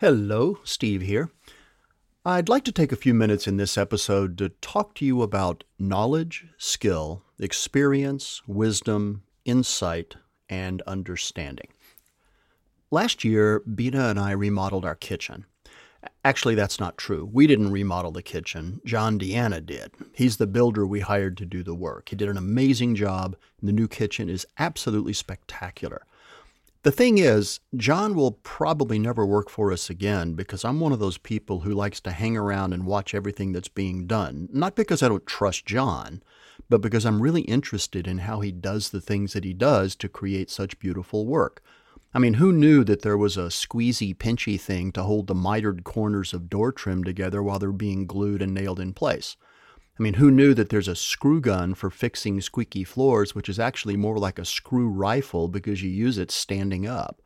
Hello, Steve here. I'd like to take a few minutes in this episode to talk to you about knowledge, skill, experience, wisdom, insight, and understanding. Last year, Bina and I remodeled our kitchen. Actually, that's not true. We didn't remodel the kitchen. John Deanna did. He's the builder we hired to do the work. He did an amazing job. The new kitchen is absolutely spectacular. The thing is, John will probably never work for us again because I'm one of those people who likes to hang around and watch everything that's being done. Not because I don't trust John, but because I'm really interested in how he does the things that he does to create such beautiful work. I mean, who knew that there was a squeezy, pinchy thing to hold the mitered corners of door trim together while they're being glued and nailed in place? I mean, who knew that there's a screw gun for fixing squeaky floors, which is actually more like a screw rifle because you use it standing up?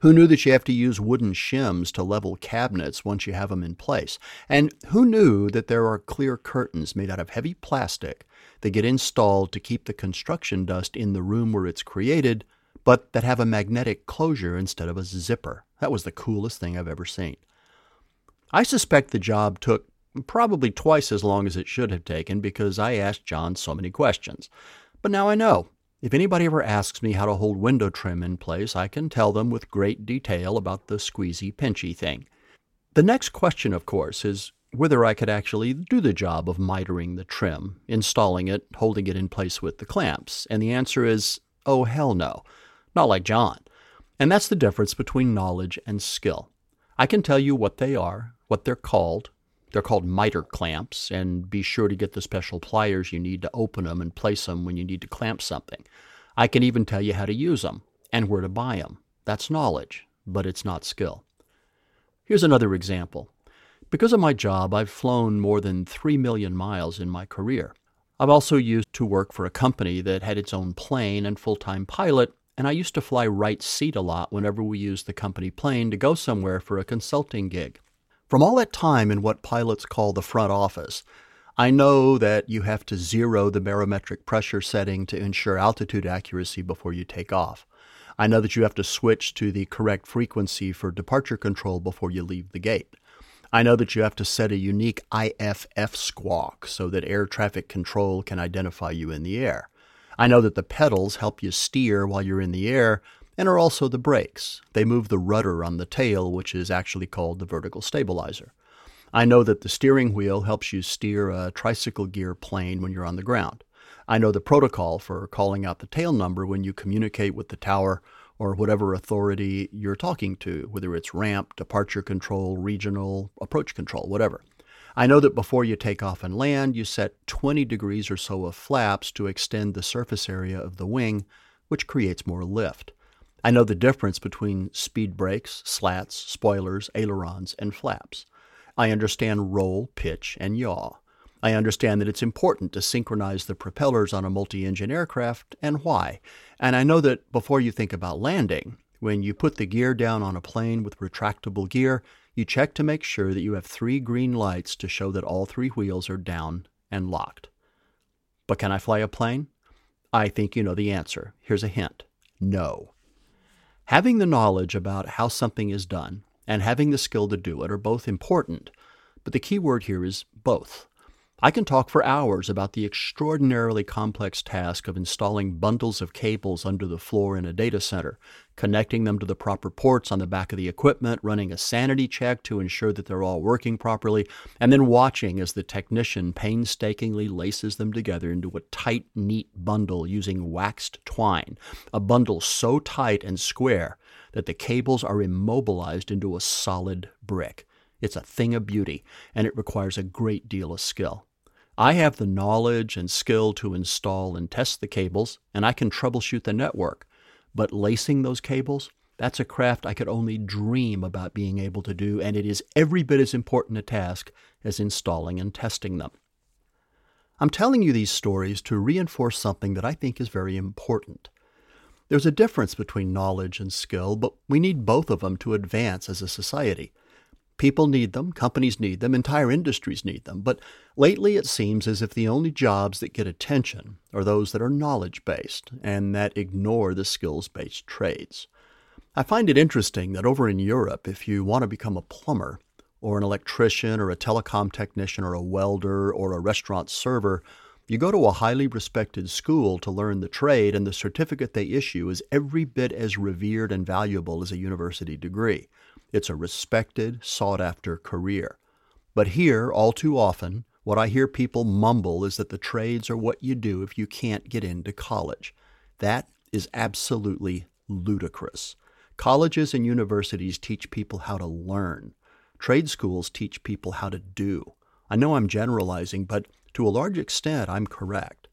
Who knew that you have to use wooden shims to level cabinets once you have them in place? And who knew that there are clear curtains made out of heavy plastic that get installed to keep the construction dust in the room where it's created, but that have a magnetic closure instead of a zipper? That was the coolest thing I've ever seen. I suspect the job took probably twice as long as it should have taken because I asked John so many questions. But now I know. If anybody ever asks me how to hold window trim in place, I can tell them with great detail about the squeezy pinchy thing. The next question, of course, is whether I could actually do the job of mitering the trim, installing it, holding it in place with the clamps. And the answer is, oh, hell no. Not like John. And that's the difference between knowledge and skill. I can tell you what they are, what they're called, they're called miter clamps, and be sure to get the special pliers you need to open them and place them when you need to clamp something. I can even tell you how to use them and where to buy them. That's knowledge, but it's not skill. Here's another example. Because of my job, I've flown more than 3 million miles in my career. I've also used to work for a company that had its own plane and full time pilot, and I used to fly right seat a lot whenever we used the company plane to go somewhere for a consulting gig. From all that time in what pilots call the front office, I know that you have to zero the barometric pressure setting to ensure altitude accuracy before you take off. I know that you have to switch to the correct frequency for departure control before you leave the gate. I know that you have to set a unique IFF squawk so that air traffic control can identify you in the air. I know that the pedals help you steer while you're in the air, and are also the brakes. They move the rudder on the tail, which is actually called the vertical stabilizer. I know that the steering wheel helps you steer a tricycle gear plane when you're on the ground. I know the protocol for calling out the tail number when you communicate with the tower or whatever authority you're talking to, whether it's ramp, departure control, regional, approach control, whatever. I know that before you take off and land, you set 20 degrees or so of flaps to extend the surface area of the wing, which creates more lift. I know the difference between speed brakes, slats, spoilers, ailerons, and flaps. I understand roll, pitch, and yaw. I understand that it's important to synchronize the propellers on a multi engine aircraft and why. And I know that before you think about landing, when you put the gear down on a plane with retractable gear, you check to make sure that you have three green lights to show that all three wheels are down and locked. But can I fly a plane? I think you know the answer. Here's a hint no. Having the knowledge about how something is done and having the skill to do it are both important, but the key word here is both. I can talk for hours about the extraordinarily complex task of installing bundles of cables under the floor in a data center, connecting them to the proper ports on the back of the equipment, running a sanity check to ensure that they're all working properly, and then watching as the technician painstakingly laces them together into a tight, neat bundle using waxed twine, a bundle so tight and square that the cables are immobilized into a solid brick. It's a thing of beauty, and it requires a great deal of skill. I have the knowledge and skill to install and test the cables, and I can troubleshoot the network. But lacing those cables, that's a craft I could only dream about being able to do, and it is every bit as important a task as installing and testing them. I'm telling you these stories to reinforce something that I think is very important. There's a difference between knowledge and skill, but we need both of them to advance as a society. People need them, companies need them, entire industries need them. But lately it seems as if the only jobs that get attention are those that are knowledge based and that ignore the skills based trades. I find it interesting that over in Europe, if you want to become a plumber, or an electrician, or a telecom technician, or a welder, or a restaurant server, you go to a highly respected school to learn the trade, and the certificate they issue is every bit as revered and valuable as a university degree. It's a respected, sought after career. But here, all too often, what I hear people mumble is that the trades are what you do if you can't get into college. That is absolutely ludicrous. Colleges and universities teach people how to learn. Trade schools teach people how to do. I know I'm generalizing, but to a large extent, I'm correct.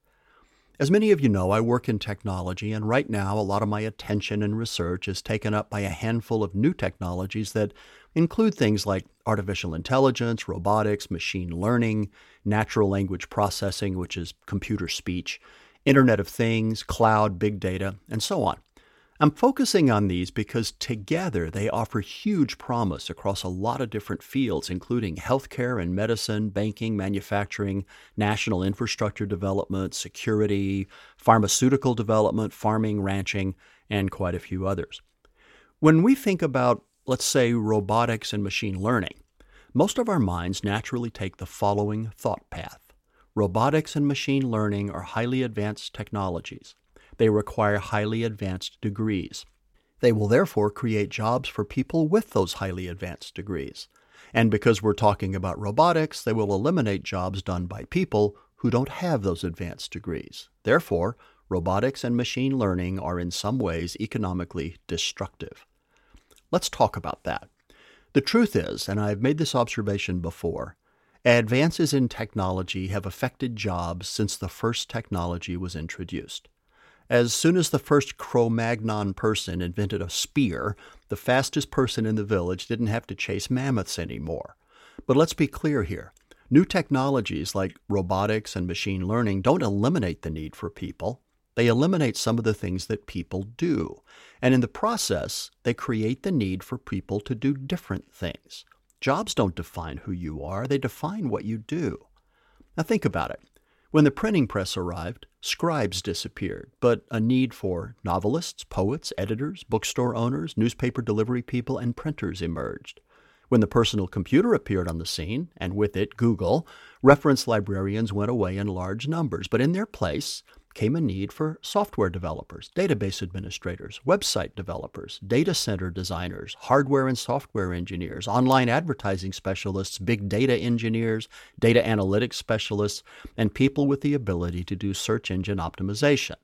As many of you know, I work in technology, and right now a lot of my attention and research is taken up by a handful of new technologies that include things like artificial intelligence, robotics, machine learning, natural language processing, which is computer speech, Internet of Things, cloud, big data, and so on. I'm focusing on these because together they offer huge promise across a lot of different fields, including healthcare and medicine, banking, manufacturing, national infrastructure development, security, pharmaceutical development, farming, ranching, and quite a few others. When we think about, let's say, robotics and machine learning, most of our minds naturally take the following thought path Robotics and machine learning are highly advanced technologies. They require highly advanced degrees. They will therefore create jobs for people with those highly advanced degrees. And because we're talking about robotics, they will eliminate jobs done by people who don't have those advanced degrees. Therefore, robotics and machine learning are in some ways economically destructive. Let's talk about that. The truth is, and I've made this observation before, advances in technology have affected jobs since the first technology was introduced. As soon as the first Cro Magnon person invented a spear, the fastest person in the village didn't have to chase mammoths anymore. But let's be clear here. New technologies like robotics and machine learning don't eliminate the need for people. They eliminate some of the things that people do. And in the process, they create the need for people to do different things. Jobs don't define who you are, they define what you do. Now think about it. When the printing press arrived, scribes disappeared, but a need for novelists, poets, editors, bookstore owners, newspaper delivery people, and printers emerged. When the personal computer appeared on the scene, and with it Google, reference librarians went away in large numbers, but in their place, came a need for software developers, database administrators, website developers, data center designers, hardware and software engineers, online advertising specialists, big data engineers, data analytics specialists, and people with the ability to do search engine optimization.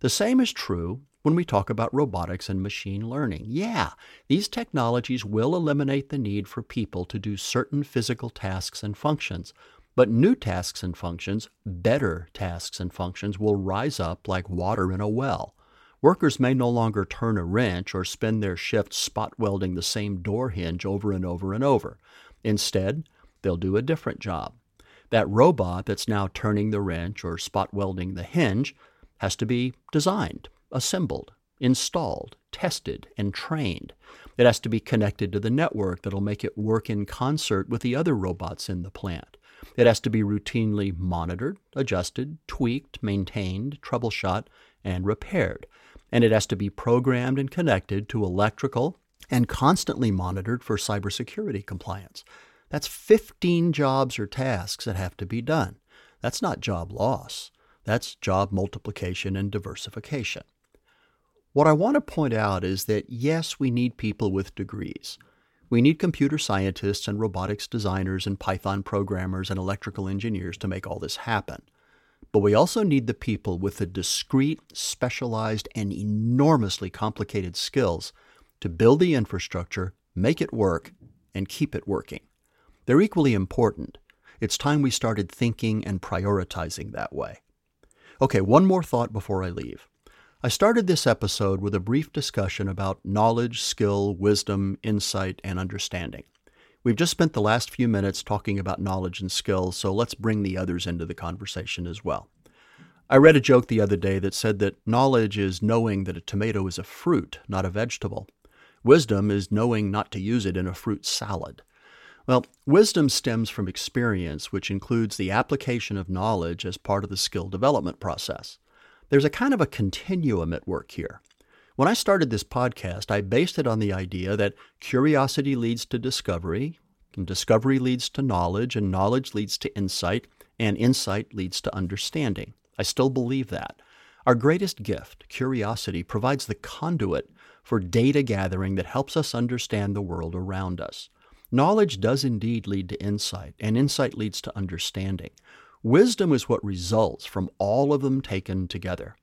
The same is true when we talk about robotics and machine learning. Yeah, these technologies will eliminate the need for people to do certain physical tasks and functions, but new tasks and functions, better tasks and functions, will rise up like water in a well. Workers may no longer turn a wrench or spend their shift spot welding the same door hinge over and over and over. Instead, they'll do a different job. That robot that's now turning the wrench or spot welding the hinge has to be designed, assembled, installed, tested, and trained. It has to be connected to the network that'll make it work in concert with the other robots in the plant. It has to be routinely monitored, adjusted, tweaked, maintained, troubleshot, and repaired. And it has to be programmed and connected to electrical and constantly monitored for cybersecurity compliance. That's 15 jobs or tasks that have to be done. That's not job loss. That's job multiplication and diversification. What I want to point out is that yes, we need people with degrees. We need computer scientists and robotics designers and Python programmers and electrical engineers to make all this happen. But we also need the people with the discrete, specialized, and enormously complicated skills to build the infrastructure, make it work, and keep it working. They're equally important. It's time we started thinking and prioritizing that way. Okay, one more thought before I leave. I started this episode with a brief discussion about knowledge, skill, wisdom, insight, and understanding. We've just spent the last few minutes talking about knowledge and skill, so let's bring the others into the conversation as well. I read a joke the other day that said that knowledge is knowing that a tomato is a fruit, not a vegetable. Wisdom is knowing not to use it in a fruit salad. Well, wisdom stems from experience, which includes the application of knowledge as part of the skill development process. There's a kind of a continuum at work here. When I started this podcast, I based it on the idea that curiosity leads to discovery, and discovery leads to knowledge, and knowledge leads to insight, and insight leads to understanding. I still believe that. Our greatest gift, curiosity, provides the conduit for data gathering that helps us understand the world around us. Knowledge does indeed lead to insight, and insight leads to understanding. Wisdom is what results from all of them taken together.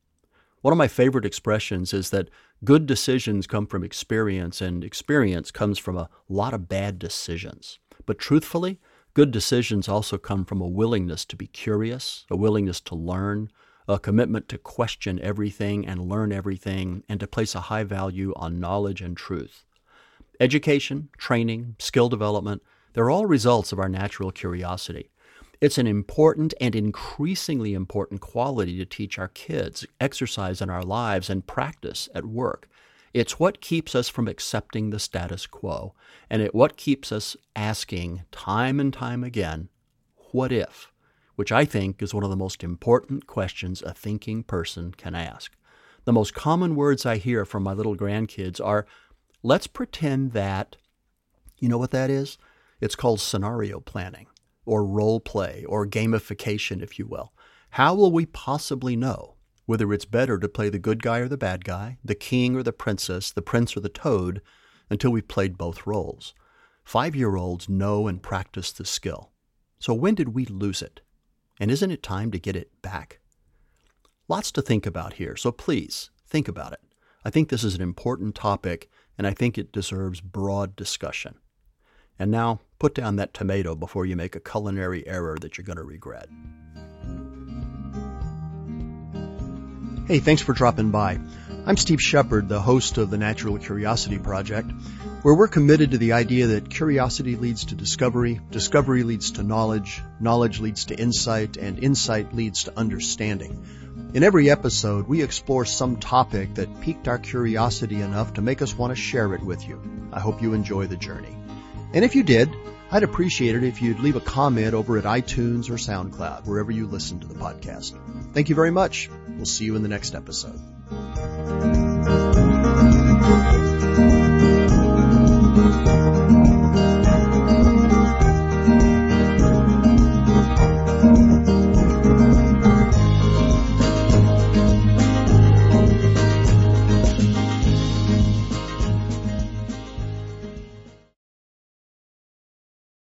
One of my favorite expressions is that good decisions come from experience, and experience comes from a lot of bad decisions. But truthfully, good decisions also come from a willingness to be curious, a willingness to learn, a commitment to question everything and learn everything, and to place a high value on knowledge and truth. Education, training, skill development, they're all results of our natural curiosity. It's an important and increasingly important quality to teach our kids, exercise in our lives, and practice at work. It's what keeps us from accepting the status quo, and it what keeps us asking time and time again, what if? which I think is one of the most important questions a thinking person can ask. The most common words I hear from my little grandkids are, let's pretend that, you know what that is? It's called scenario planning, or role play, or gamification, if you will. How will we possibly know whether it's better to play the good guy or the bad guy, the king or the princess, the prince or the toad, until we've played both roles? Five year olds know and practice the skill. So when did we lose it? And isn't it time to get it back? Lots to think about here, so please think about it. I think this is an important topic, and I think it deserves broad discussion. And now, put down that tomato before you make a culinary error that you're going to regret. Hey, thanks for dropping by. I'm Steve Shepard, the host of the Natural Curiosity Project, where we're committed to the idea that curiosity leads to discovery, discovery leads to knowledge, knowledge leads to insight, and insight leads to understanding. In every episode, we explore some topic that piqued our curiosity enough to make us want to share it with you. I hope you enjoy the journey. And if you did, I'd appreciate it if you'd leave a comment over at iTunes or SoundCloud, wherever you listen to the podcast. Thank you very much. We'll see you in the next episode.